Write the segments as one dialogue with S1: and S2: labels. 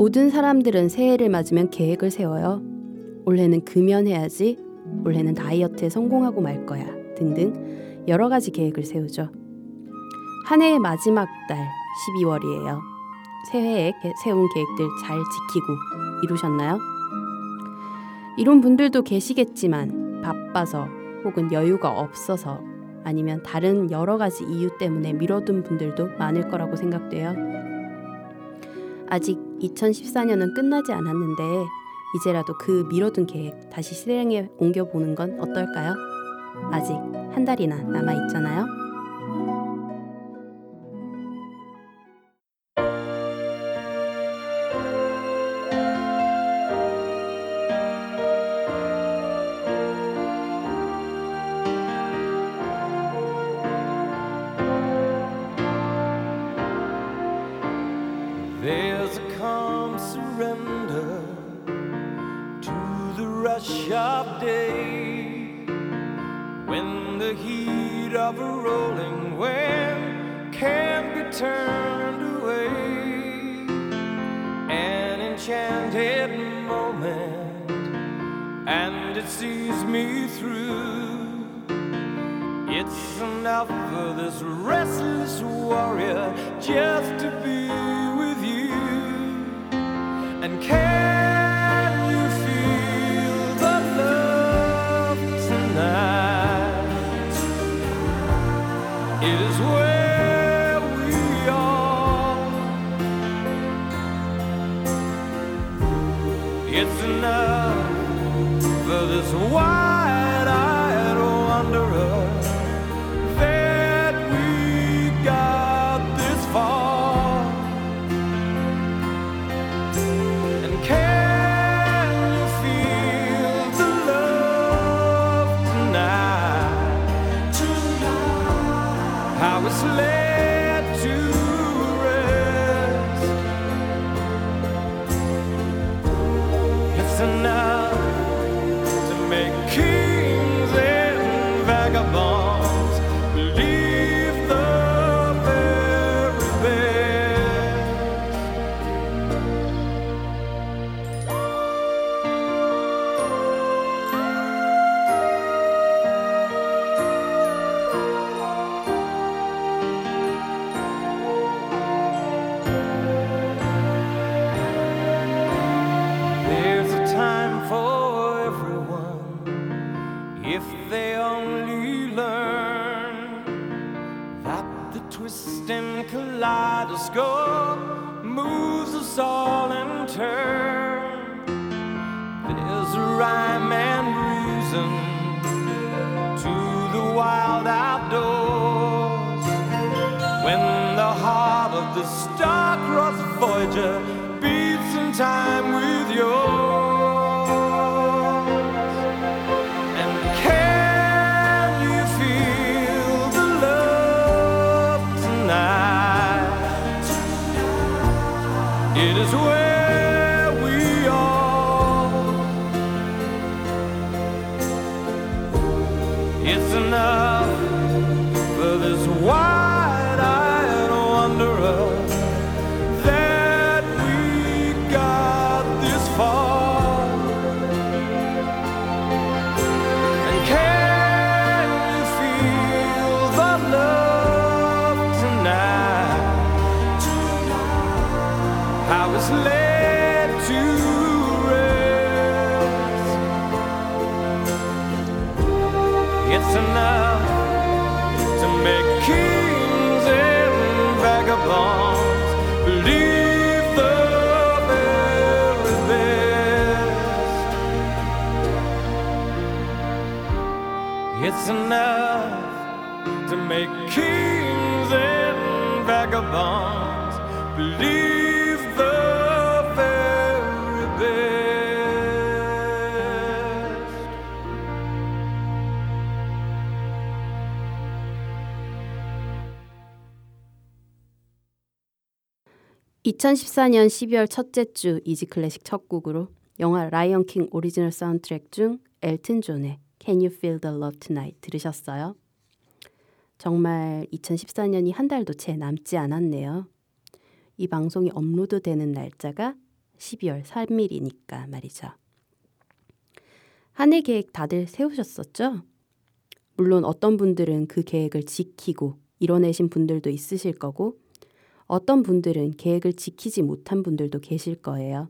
S1: 모든 사람들은 새해를 맞으면 계획을 세워요. 올해는 금연해야지, 올해는 다이어트에 성공하고 말 거야 등등 여러 가지 계획을 세우죠. 한 해의 마지막 달 12월이에요. 새해에 세운 계획들 잘 지키고 이루셨나요? 이룬 분들도 계시겠지만 바빠서 혹은 여유가 없어서 아니면 다른 여러 가지 이유 때문에 미뤄둔 분들도 많을 거라고 생각돼요. 아직 2014년은 끝나지 않았는데 이제라도 그 미뤄둔 계획 다시 실행에 옮겨보는 건 어떨까요? 아직 한 달이나 남아 있잖아요. 2014년 12월 첫째 주 Easy Classic 첫 곡으로 영화 라이언 킹 오리지널 사운드트랙 중 엘튼 존의 Can You Feel the Love Tonight 들으셨어요? 정말 2014년이 한 달도 채 남지 않았네요. 이 방송이 업로드 되는 날짜가
S2: 12월 3일이니까 말이죠. 한 해 계획 다들 세우셨었죠? 물론 어떤 분들은 그 계획을 지키고 이뤄내신 분들도 있으실 거고 어떤 분들은 계획을 지키지 못한 분들도 계실 거예요.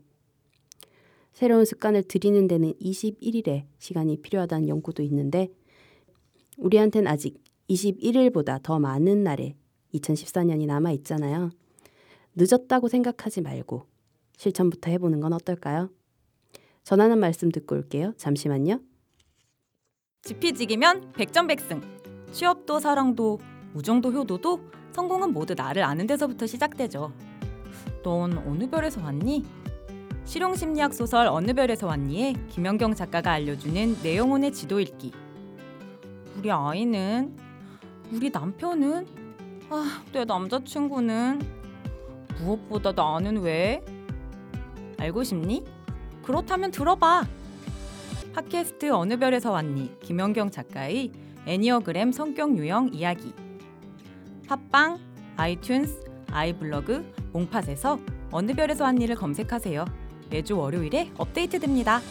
S2: 새로운 습관을 들이는 데는 21일의 시간이 필요하다는 연구도 있는데 우리한텐 아직 21일보다 더 많은 날에 2014년이 남아 있잖아요. 늦었다고 생각하지 말고 실천부터 해보는 건 어떨까요? 전하는 말씀 듣고 올게요. 잠시만요.
S3: 지피지기면 백전백승. 취업도 사랑도 우정도 효도도 성공은 모두 나를 아는 데서부터 시작되죠. 넌 어느 별에서 왔니? 실용심리학 소설 어느 별에서 왔니에 김연경 작가가 알려주는 내 영혼의 지도 읽기. 우리 아이는 우리 남편은 아, 내 남자친구는 무엇보다 나는 왜? 알고 싶니? 그렇다면 들어봐. 팟캐스트 어느 별에서 왔니? 김연경 작가의 애니어그램 성격 유형 이야기. 팟빵, 아이튠스, 아이블로그, 몽팟에서 어느 별에서 왔니를 검색하세요. 매주 월요일에 업데이트됩니다.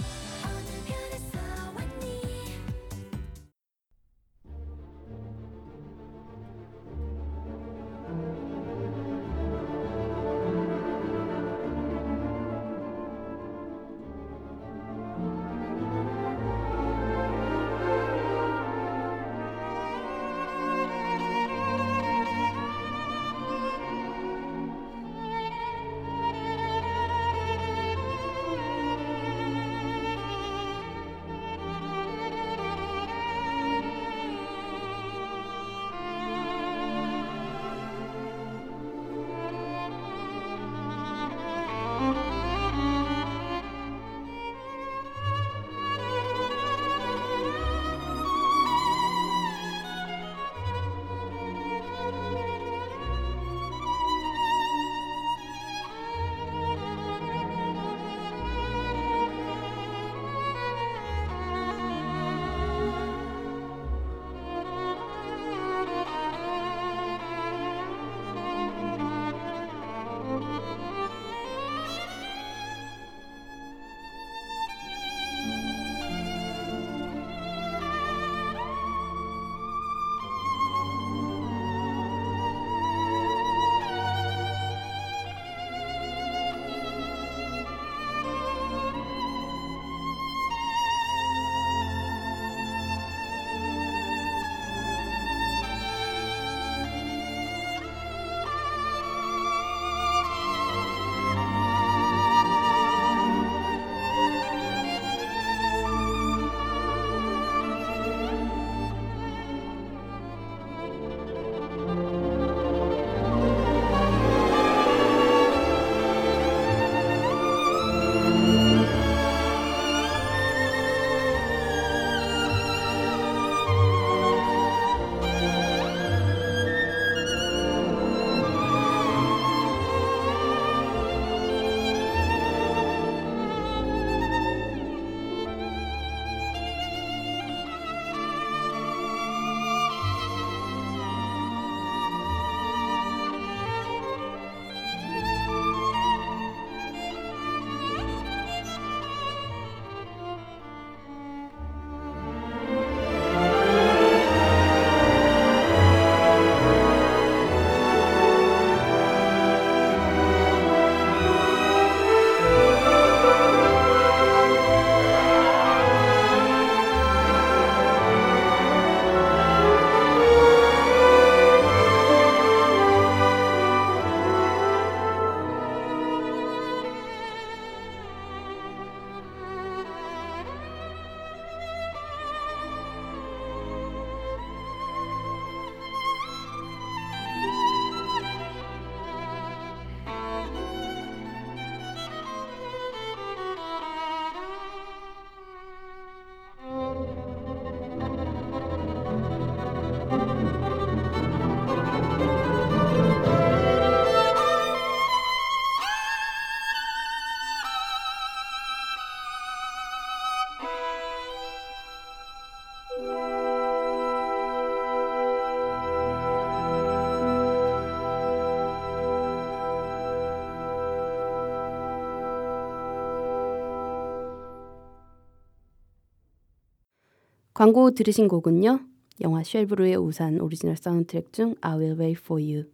S2: 방금 들으신 곡은요. 영화 쉘브루의 우산 오리지널 사운드트랙 중 I Will Wait For You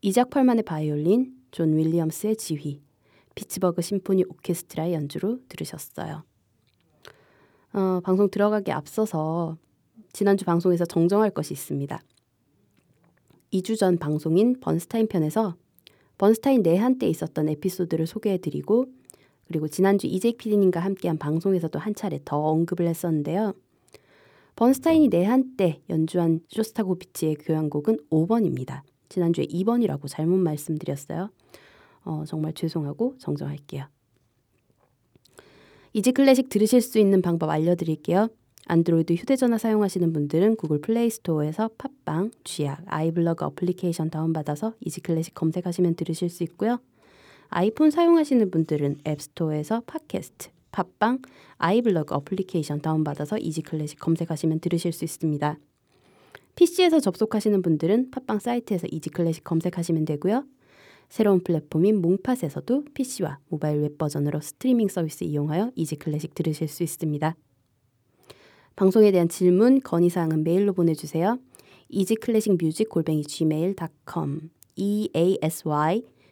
S2: 이작 펄만의 바이올린, 존 윌리엄스의 지휘, 피츠버그 심포니 오케스트라의 연주로 들으셨어요. 어, 방송 들어가기 앞서서 지난주 방송에서 정정할 것이 있습니다. 2주 전 방송인 번스타인 편에서 번스타인 내한 때 있었던 에피소드를 소개해드리고 그리고 지난주 이재익 PD님과 함께한 방송에서도 한 차례 더 언급을 했었는데요. 번스타인이 내한 때 연주한 쇼스타코비치의 교향곡은 5번입니다. 지난주에 2번이라고 잘못 말씀드렸어요. 어, 정말 죄송하고 정정할게요. Easy Classic 들으실 수 있는 방법 알려드릴게요. 안드로이드 휴대전화 사용하시는 분들은 구글 플레이 스토어에서 팟빵, 쥐약, 아이블러그 어플리케이션 다운받아서 Easy Classic 검색하시면 들으실 수 있고요. 아이폰 사용하시는 분들은 앱스토어에서 팟캐스트, 팟빵, 아이블로그 어플리케이션 다운받아서 이지 클래식 검색하시면 들으실 수 있습니다. PC에서 접속하시는 분들은 팟빵 사이트에서 이지 클래식 검색하시면 되고요. 새로운 플랫폼인 몽팟에서도 PC와 모바일 웹 버전으로 스트리밍 서비스 이용하여 이지 클래식 들으실 수 있습니다. 방송에 대한 질문, 건의사항은 메일로 보내주세요. easyclassicmusic 골뱅이 gmail.com e a s y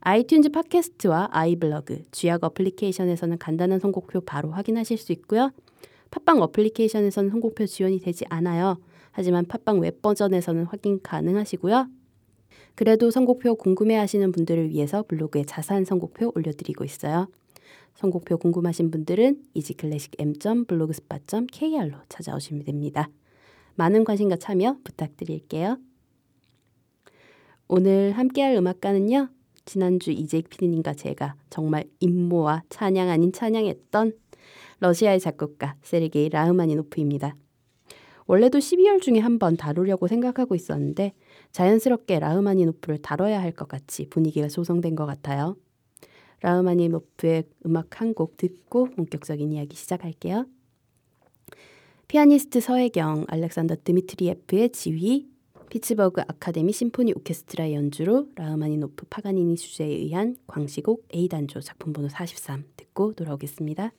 S2: 아이튠즈 팟캐스트와 아이블로그, 쥐약 어플리케이션에서는 간단한 선곡표 바로 확인하실 수 있고요. 팟빵 어플리케이션에서는 선곡표 지원이 되지 않아요. 하지만 팟빵 웹 버전에서는 확인 가능하시고요. 그래도 선곡표 궁금해하시는 분들을 위해서 블로그에 자세한 선곡표 올려드리고 있어요. 선곡표 궁금하신 분들은 이지클래식 m.blogspot.kr로 찾아오시면 됩니다. 많은 관심과 참여 부탁드릴게요. 오늘 함께할 음악가는요. 지난주 이재익 PD님과 제가 정말 임모와 찬양 아닌 찬양했던 러시아의 작곡가 세르게이 라흐마니노프입니다. 원래도 12월 중에 한 번 다루려고 생각하고 있었는데 자연스럽게 라흐마니노프를 다뤄야 할 것 같이 분위기가 조성된 것 같아요. 라흐마니노프의 음악 한 곡 듣고 본격적인 이야기 시작할게요. 피아니스트 서혜경, 알렉산더 드미트리예프의 지휘, 피츠버그 아카데미 심포니 오케스트라 연주로 라흐마니노프 파가니니 주제에 의한 광시곡 A단조 작품 번호 43 듣고 돌아오겠습니다.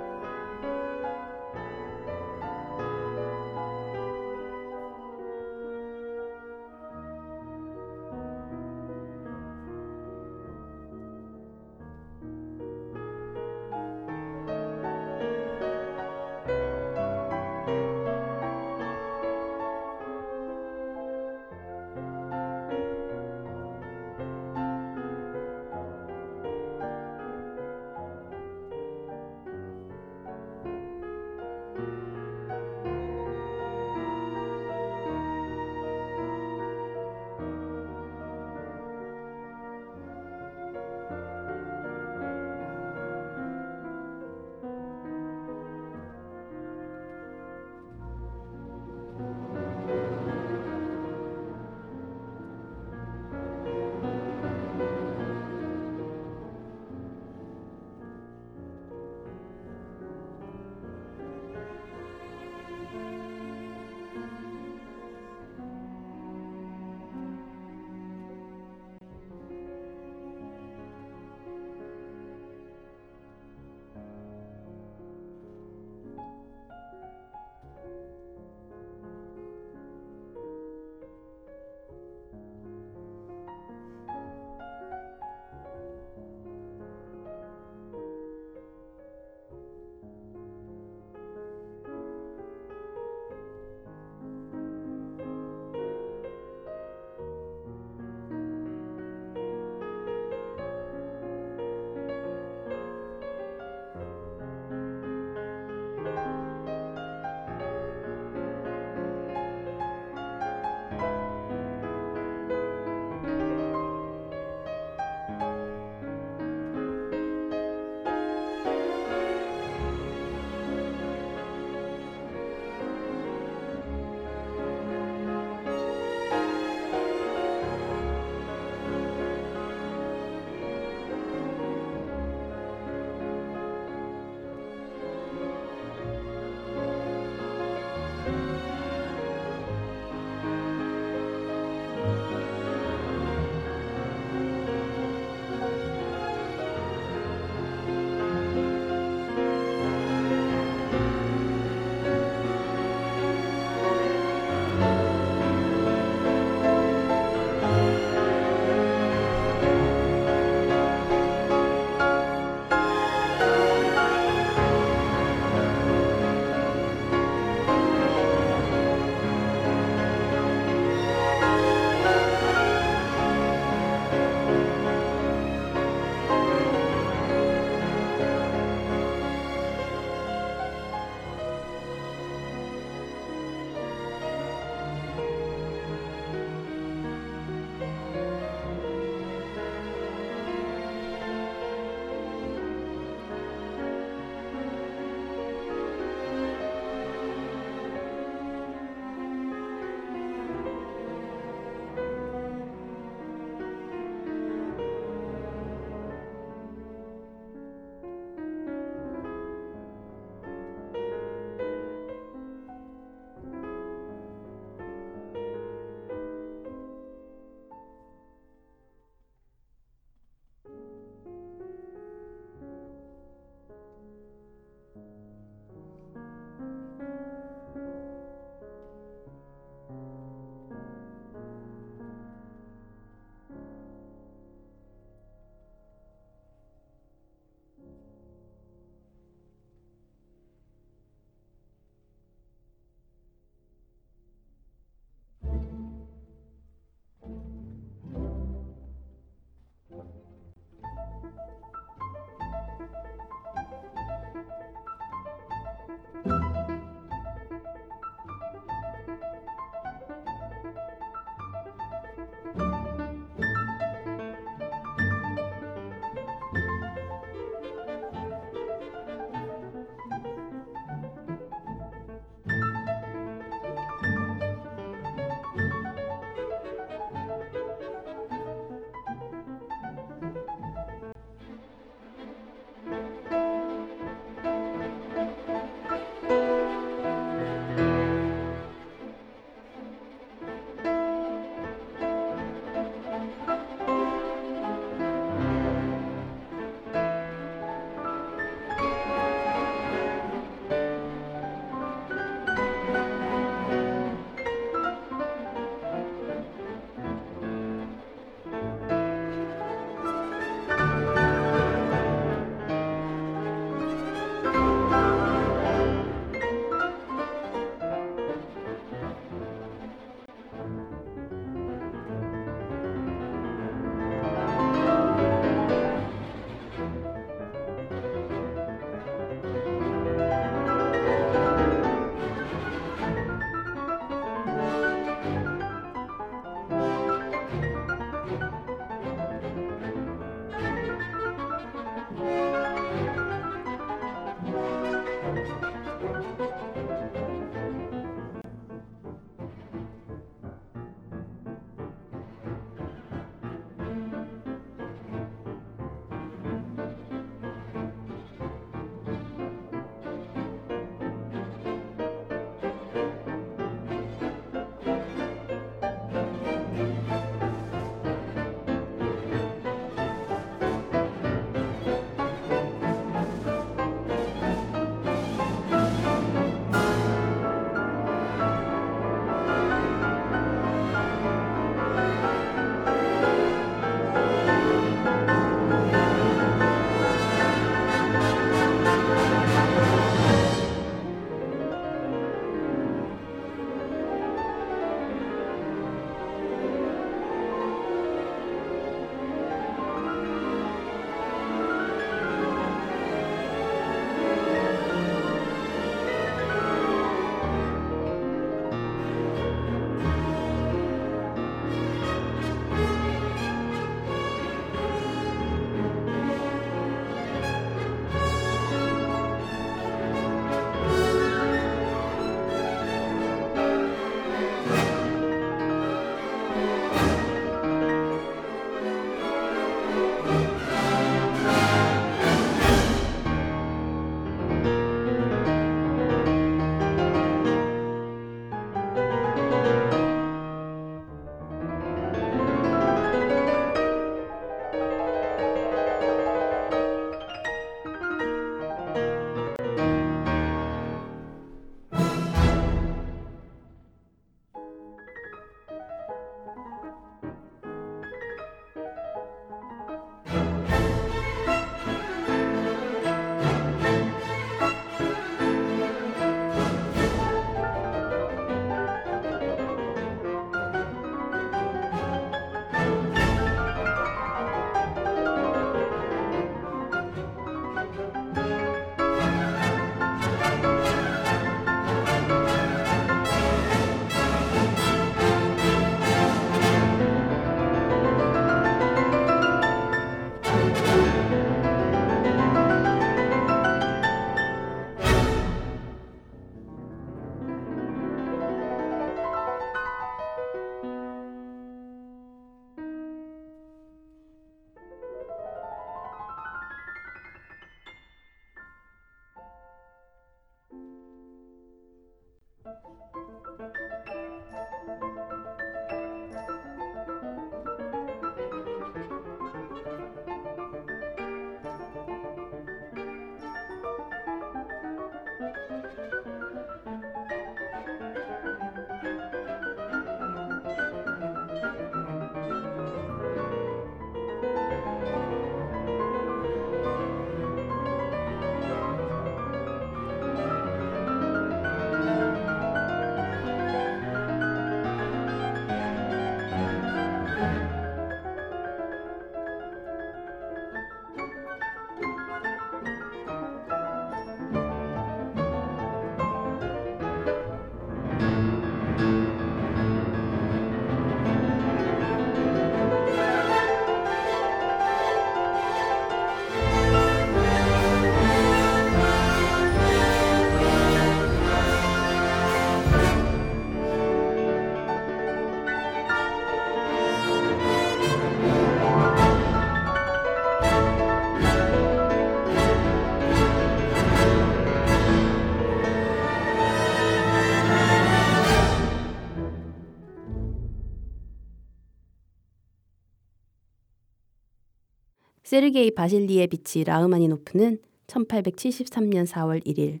S2: 세르게이 바실리에비치 라흐마니노프는 1873년 4월 1일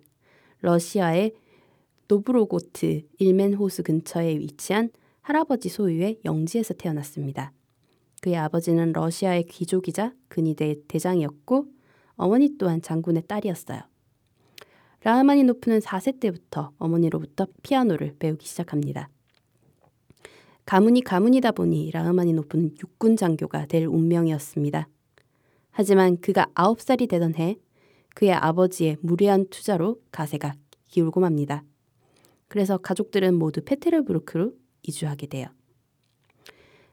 S2: 러시아의 노브고로드 일멘 호수 근처에 위치한 할아버지 소유의 영지에서 태어났습니다. 그의 아버지는 러시아의 귀족이자 근위대 대장이었고 어머니 또한 장군의 딸이었어요. 라흐마니노프는 4세 때부터 어머니로부터 피아노를 배우기 시작합니다. 가문이 가문이다 보니 라흐마니노프는 육군 장교가 될 운명이었습니다. 하지만 그가 9살이 되던 해 그의 아버지의 무례한 투자로 가세가 기울고 맙니다. 그래서 가족들은 모두 페테르부르크로 이주하게 돼요.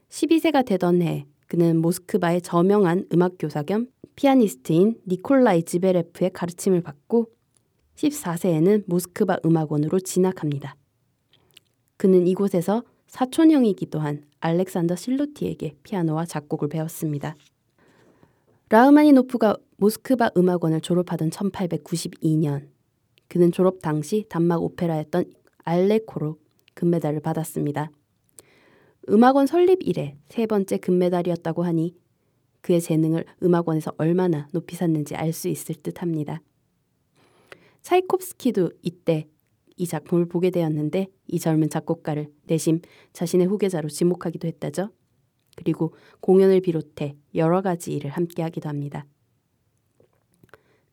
S2: 12세가 되던 해 그는 모스크바의 저명한 음악 교사 겸 피아니스트인 니콜라이 지베레프의 가르침을 받고 14세에는 모스크바 음악원으로 진학합니다. 그는 이곳에서 사촌형이기도 한 알렉산더 실로티에게 피아노와 작곡을 배웠습니다. 라흐마니노프가 모스크바 음악원을 졸업하던 1892년 그는 졸업 당시 단막 오페라였던 알레코로 금메달을 받았습니다. 음악원 설립 이래 세 번째 금메달이었다고 하니 그의 재능을 음악원에서 얼마나 높이 샀는지 알 수 있을 듯합니다. 차이콥스키도 이때 이 작품을 보게 되었는데 이 젊은 작곡가를 내심 자신의 후계자로 지목하기도 했다죠. 그리고 공연을 비롯해 여러 가지 일을 함께 하기도 합니다.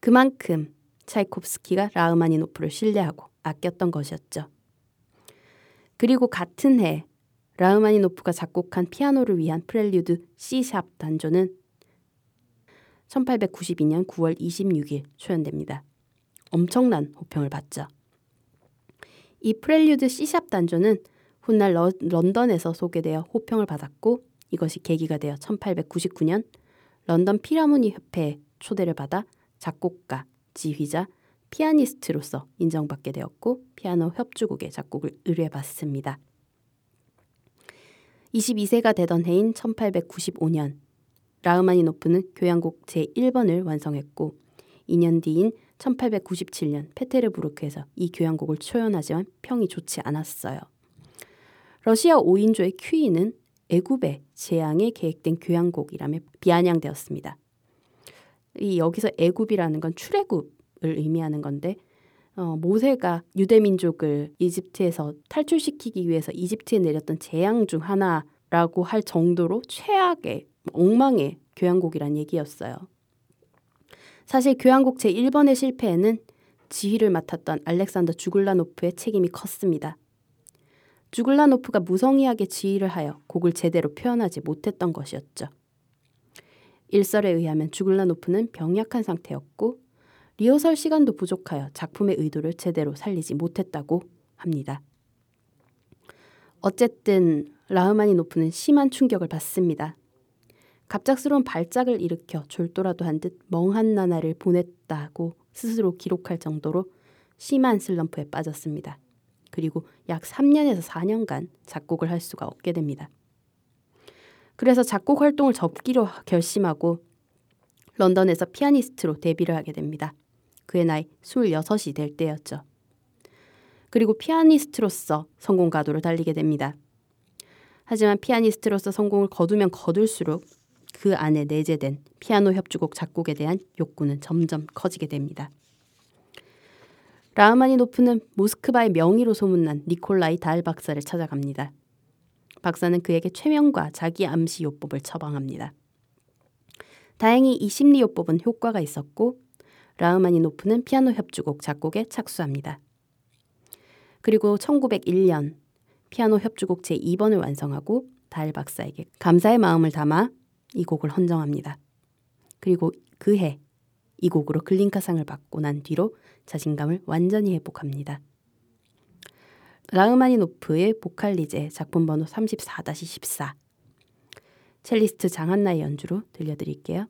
S2: 그만큼 차이콥스키가 라흐마니노프를 신뢰하고 아꼈던 것이었죠. 그리고 같은 해 라흐마니노프가 작곡한 피아노를 위한 프렐류드 C샵 단조는 1892년 9월 26일 초연됩니다. 엄청난 호평을 받죠. 이 프렐류드 C샵 단조는 훗날 러, 런던에서 소개되어 호평을 받았고 이것이 계기가 되어 1899년 런던 필하모니 협회에 초대를 받아 작곡가, 지휘자, 피아니스트로서 인정받게 되었고 피아노 협주곡의 작곡을 의뢰받습니다. 22세가 되던 해인 1895년 라흐마니노프는 교향곡 제1번을 완성했고 2년 뒤인 1897년 페테르부르크에서 이 교향곡을 초연하지만 평이 좋지 않았어요. 러시아 5인조의 큐이는 애굽의 재앙에 계획된 교향곡이라며 비아냥되었습니다. 이 여기서 애굽이라는 건 출애굽을 의미하는 건데 어, 모세가 유대 민족을 이집트에서 탈출시키기 위해서 이집트에 내렸던 재앙 중 하나라고 할 정도로 최악의 엉망의 교향곡이란 얘기였어요. 사실 교향곡 제1번의 실패에는 지휘를 맡았던 알렉산더 주글라노프의 책임이 컸습니다. 주글라노프가 무성의하게 지휘를 하여 곡을 제대로 표현하지 못했던 것이었죠. 일설에 의하면 주글라노프는 병약한 상태였고 리허설 시간도 부족하여 작품의 의도를 제대로 살리지 못했다고 합니다. 어쨌든 라흐마니노프는 심한 충격을 받습니다. 갑작스러운 발작을 일으켜 졸도라도 한 듯 멍한 나날을 보냈다고 스스로 기록할 정도로 심한 슬럼프에 빠졌습니다. 그리고 약 3년에서 4년간 작곡을 할 수가 없게 됩니다. 그래서 작곡 활동을 접기로 결심하고 런던에서 피아니스트로 데뷔를 하게 됩니다. 그의 나이 26이 될 때였죠. 그리고 피아니스트로서 성공 가도를 달리게 됩니다. 하지만 피아니스트로서 성공을 거두면 거둘수록 그 안에 내재된 피아노 협주곡 작곡에 대한 욕구는 점점 커지게 됩니다. 라흐마니노프는 모스크바의 명의로 소문난 니콜라이 달 박사를 찾아갑니다. 박사는 그에게 최면과 자기 암시 요법을 처방합니다. 다행히 이 심리 요법은 효과가 있었고 라흐마니노프는 피아노 협주곡 작곡에 착수합니다. 그리고 1901년 피아노 협주곡 제2번을 완성하고 달 박사에게 감사의 마음을 담아 이 곡을 헌정합니다. 그리고 그해 이 곡으로 글린카상을 받고 난 뒤로 자신감을 완전히 회복합니다. 라흐마니노프의 보칼리제 작품 번호 34-14 첼리스트 장한나의 연주로 들려드릴게요.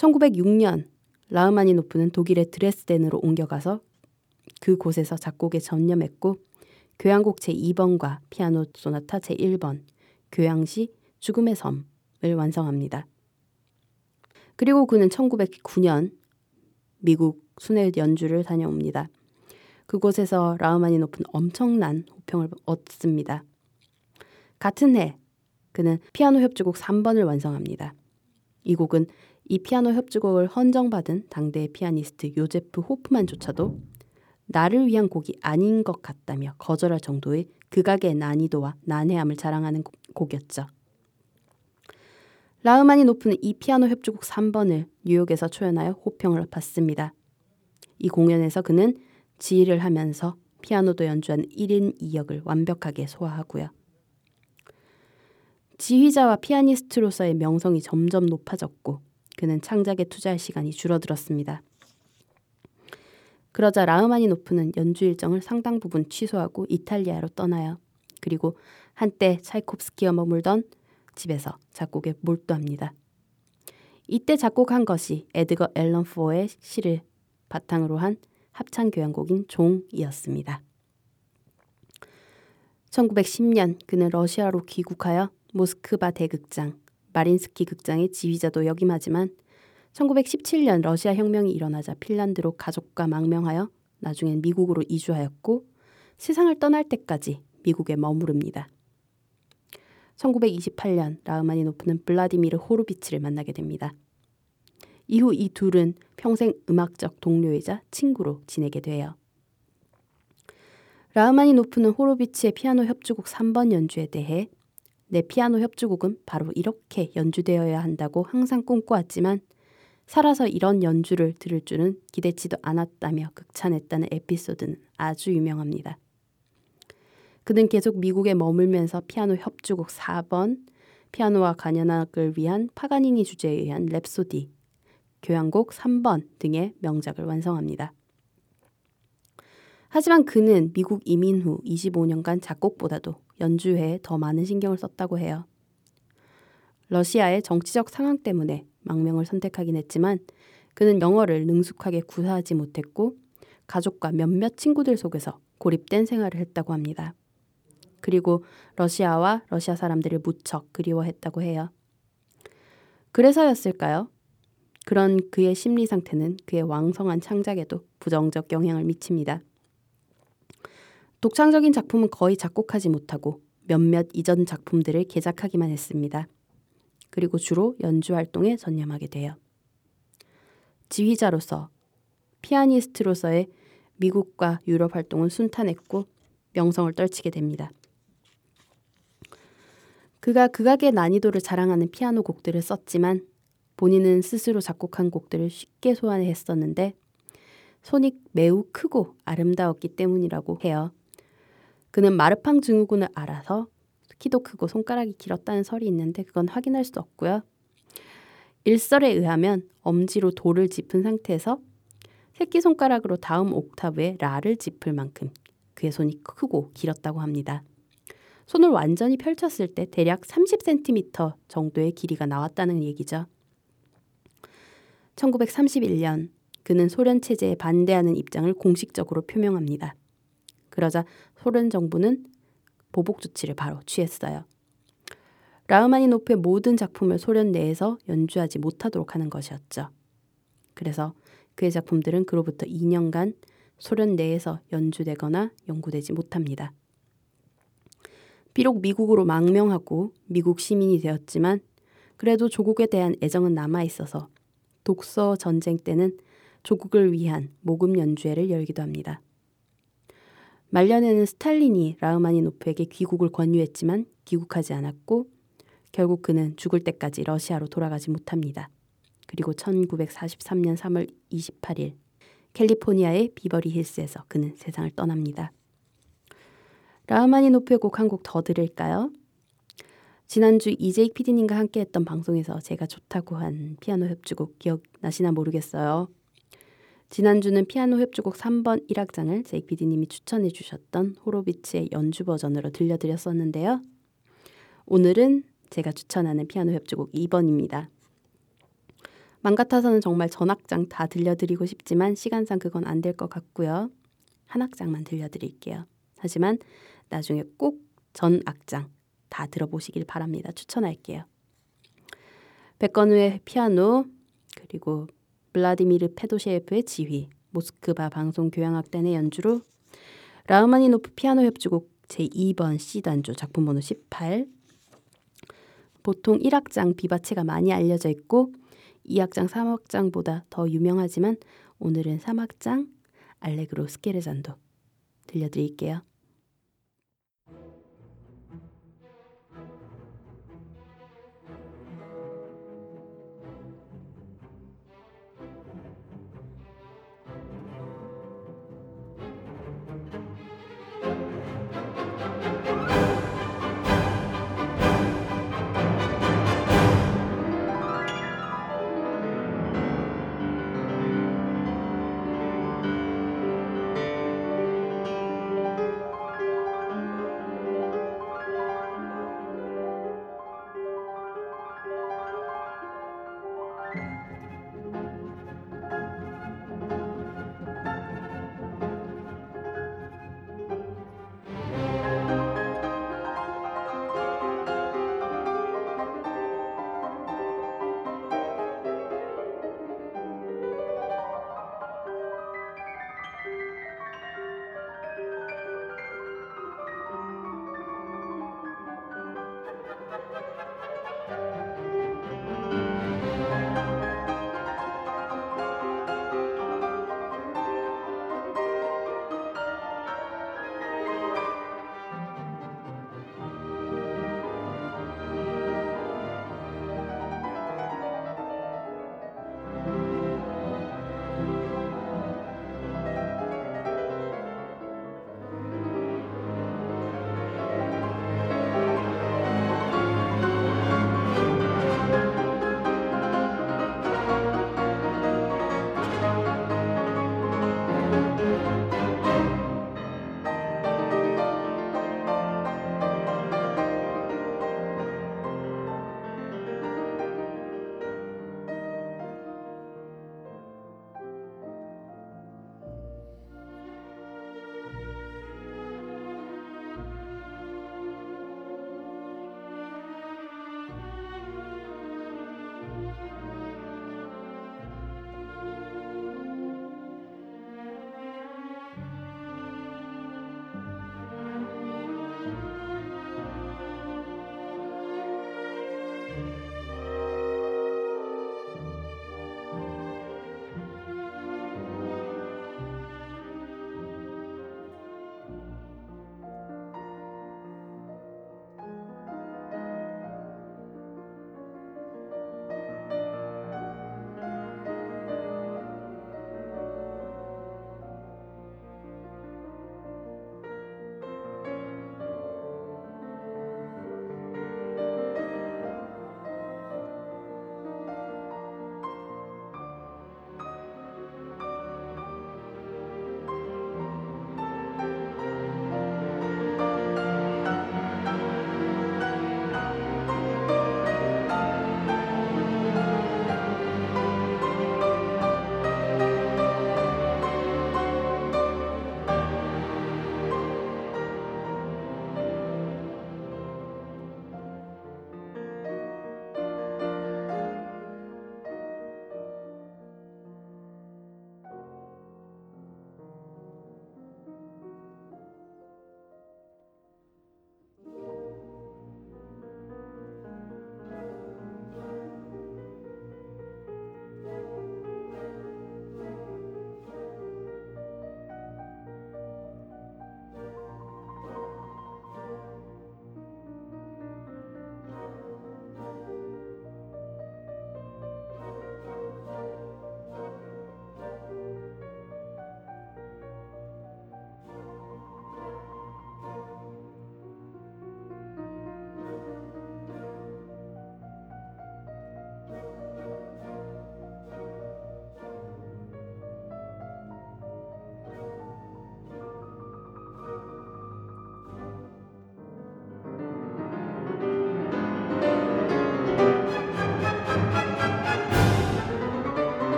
S2: 1906년 라흐마니노프는 독일의 드레스덴으로 옮겨가서 그곳에서 작곡에 전념했고 교향곡 제2번과 피아노 소나타 제1번, 교향시 죽음의 섬을 완성합니다. 그리고 그는 1909년 미국 순회 연주를 다녀옵니다. 그곳에서 라흐마니노프는 엄청난 호평을 얻습니다. 같은 해 그는 피아노 협주곡 3번을 완성합니다. 이 곡은 이 피아노 협주곡을 헌정받은 당대의 피아니스트 요제프 호프만조차도 나를 위한 곡이 아닌 것 같다며 거절할 정도의 극악의 난이도와 난해함을 자랑하는 곡이었죠. 라흐마니노프는 이 피아노 협주곡 3번을 뉴욕에서 초연하여 호평을 받습니다. 이 공연에서 그는 지휘를 하면서 피아노도 연주한 1인 2역을 완벽하게 소화하고요. 지휘자와 피아니스트로서의 명성이 점점 높아졌고 그는 창작에 투자할 시간이 줄어들었습니다. 그러자 라흐마니노프는 연주 일정을 상당 부분 취소하고 이탈리아로 떠나요. 그리고 한때 차이콥스키와 머물던 집에서 작곡에 몰두합니다. 이때 작곡한 것이 에드거 앨런 포의 시를 바탕으로 한 합창 교향곡인 종이었습니다. 1910년 그는 러시아로 귀국하여 모스크바 대극장, 마린스키 극장의 지휘자도 역임하지만 1917년 러시아 혁명이 일어나자 핀란드로 가족과 망명하여 나중엔 미국으로 이주하였고 세상을 떠날 때까지 미국에 머무릅니다. 1928년 라흐마니노프는 블라디미르 호르비츠를 만나게 됩니다. 이후 이 둘은 평생 음악적 동료이자 친구로 지내게 돼요. 라흐마니노프는 호로비츠의 피아노 협주곡 3번 연주에 대해 내 피아노 협주곡은 바로 이렇게 연주되어야 한다고 항상 꿈꿔왔지만 살아서 이런 연주를 들을 줄은 기대치도 않았다며 극찬했다는 에피소드는 아주 유명합니다. 그는 계속 미국에 머물면서 피아노 협주곡 4번, 피아노와 관현악을 위한 파가니니 주제에 의한 랩소디, 교향곡 3번 등의 명작을 완성합니다. 하지만 그는 미국 이민 후 25년간 작곡보다도 연주회에 더 많은 신경을 썼다고 해요. 러시아의 정치적 상황 때문에 망명을 선택하긴 했지만 그는 영어를 능숙하게 구사하지 못했고 가족과 몇몇 친구들 속에서 고립된 생활을 했다고 합니다. 그리고 러시아와 러시아 사람들을 무척 그리워했다고 해요. 그래서였을까요? 그런 그의 심리 상태는 그의 왕성한 창작에도 부정적 영향을 미칩니다. 독창적인 작품은 거의 작곡하지 못하고 몇몇 이전 작품들을 개작하기만 했습니다. 그리고 주로 연주 활동에 전념하게 돼요. 지휘자로서 피아니스트로서의 미국과 유럽 활동은 순탄했고 명성을 떨치게 됩니다. 그가 극악의 난이도를 자랑하는 피아노 곡들을 썼지만 본인은 스스로 작곡한 곡들을 쉽게 소화했었는데 손이 매우 크고 아름다웠기 때문이라고 해요. 그는 마르팡 증후군을 알아서 키도 크고 손가락이 길었다는 설이 있는데 그건 확인할 수 없고요. 일설에 의하면 엄지로 도를 짚은 상태에서 새끼손가락으로 다음 옥타브에 라를 짚을 만큼 그의 손이 크고 길었다고 합니다. 손을 완전히 펼쳤을 때 대략 30cm 정도의 길이가 나왔다는 얘기죠. 1931년 그는 소련 체제에 반대하는 입장을 공식적으로 표명합니다. 그러자 소련 정부는 보복 조치를 바로 취했어요. 라흐마니노프의 모든 작품을 소련 내에서 연주하지 못하도록 하는 것이었죠. 그래서 그의 작품들은 그로부터 2년간 소련 내에서 연주되거나 연구되지 못합니다. 비록 미국으로 망명하고 미국 시민이 되었지만 그래도 조국에 대한 애정은 남아 있어서 독소 전쟁 때는 조국을 위한 모금 연주회를 열기도 합니다. 말년에는 스탈린이 라흐마니노프에게 귀국을 권유했지만 귀국하지 않았고 결국 그는 죽을 때까지 러시아로 돌아가지 못합니다. 그리고 1943년 3월 28일 캘리포니아의 비버리 힐스에서 그는 세상을 떠납니다. 라흐마니노프의 곡 한 곡 더 들을까요? 지난주 이재익 PD님과 함께했던 방송에서 제가 좋다고 한 피아노 협주곡 기억나시나 모르겠어요. 지난주는 피아노 협주곡 3번 1악장을 제익 PD님이 추천해 주셨던 호로비츠의 연주 버전으로 들려드렸었는데요. 오늘은 제가 추천하는 피아노 협주곡 2번입니다. 맘 같아서는 정말 전악장 다 들려드리고 싶지만 시간상 그건 안 될 것 같고요. 한 악장만 들려드릴게요. 하지만 나중에 꼭 전 악장 다 들어보시길 바랍니다. 추천할게요. 백건우의 피아노 그리고 블라디미르 페도시에프의 지휘 모스크바 방송 교향악단의 연주로 라흐마니노프 피아노 협주곡 제2번 C단조 작품 번호 18 보통 1악장 비바체가 많이 알려져 있고 2악장, 3악장보다 더 유명하지만 오늘은 3악장 알레그로 스케르잔도 들려드릴게요.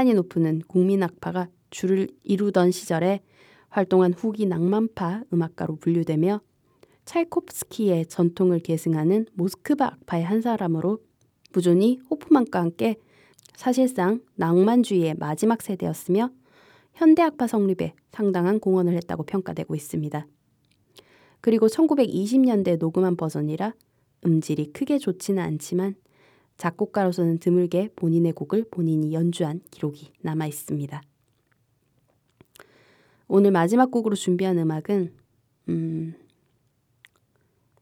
S2: 라흐마니노프는 국민 악파가 주를 이루던 시절에 활동한 후기 낭만파 음악가로 분류되며 찰콥스키의 전통을 계승하는 모스크바 악파의 한 사람으로 부존이 호프만과 함께 사실상 낭만주의의 마지막 세대였으며 현대 악파 성립에 상당한 공헌을 했다고 평가되고 있습니다. 그리고 1920년대 녹음한 버전이라 음질이 크게 좋지는 않지만 작곡가로서는 드물게 본인의 곡을 본인이 연주한 기록이 남아 있습니다. 오늘 마지막 곡으로 준비한 음악은 음,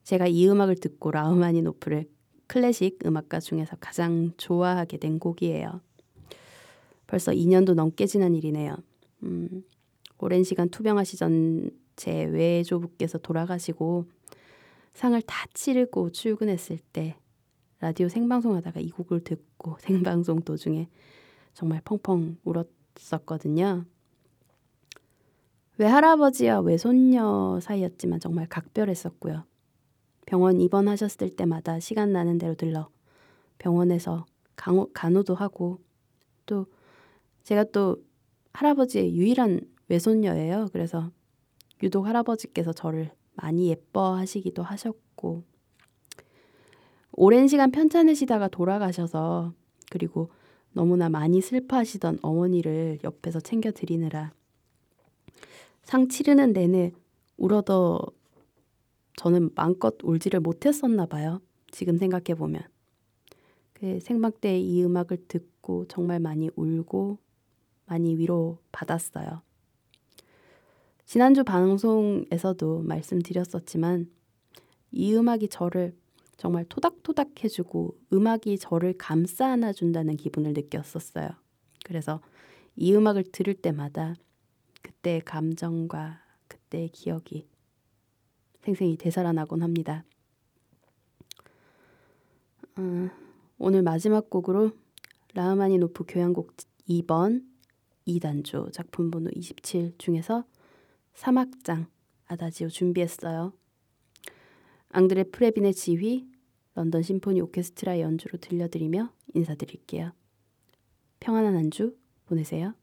S2: 제가 이 음악을 듣고 라흐마니노프를 클래식 음악가 중에서 가장 좋아하게 된 곡이에요. 벌써 2년도 넘게 지난 일이네요. 음, 오랜 시간 투병하시던 제 외조부께서 돌아가시고 상을 다 치르고 출근했을 때 라디오 생방송하다가 이 곡을 듣고 생방송 도중에 정말 펑펑 울었었거든요. 외할아버지와 외손녀 사이였지만 정말 각별했었고요. 병원 입원하셨을 때마다 시간 나는 대로 들러 병원에서 간호, 간호도 하고 또 제가 또 할아버지의 유일한 외손녀예요. 그래서 유독 할아버지께서 저를 많이 예뻐하시기도 하셨고 오랜 시간 편찮으시다가 돌아가셔서 그리고 너무나 많이 슬퍼하시던 어머니를 옆에서 챙겨 드리느라 상 치르는 내내 울어도 저는 마음껏 울지를 못했었나 봐요. 지금 생각해 보면 그 생방 때 이 음악을 듣고 정말 많이 울고 많이 위로 받았어요. 지난주 방송에서도 말씀드렸었지만 이 음악이 저를 정말 토닥토닥 해주고 음악이 저를 감싸 안아준다는 기분을 느꼈었어요. 그래서 이 음악을 들을 때마다 그때의 감정과 그때의 기억이 생생히 되살아나곤 합니다. 어, 오늘 마지막 곡으로 라흐마니노프 교향곡 2번 2단조 작품 번호 27 중에서 사막장 아다지오 준비했어요. 앙드레 프레빈의 지휘, 런던 심포니 오케스트라 연주로 들려드리며 인사드릴게요. 평안한 한 주 보내세요.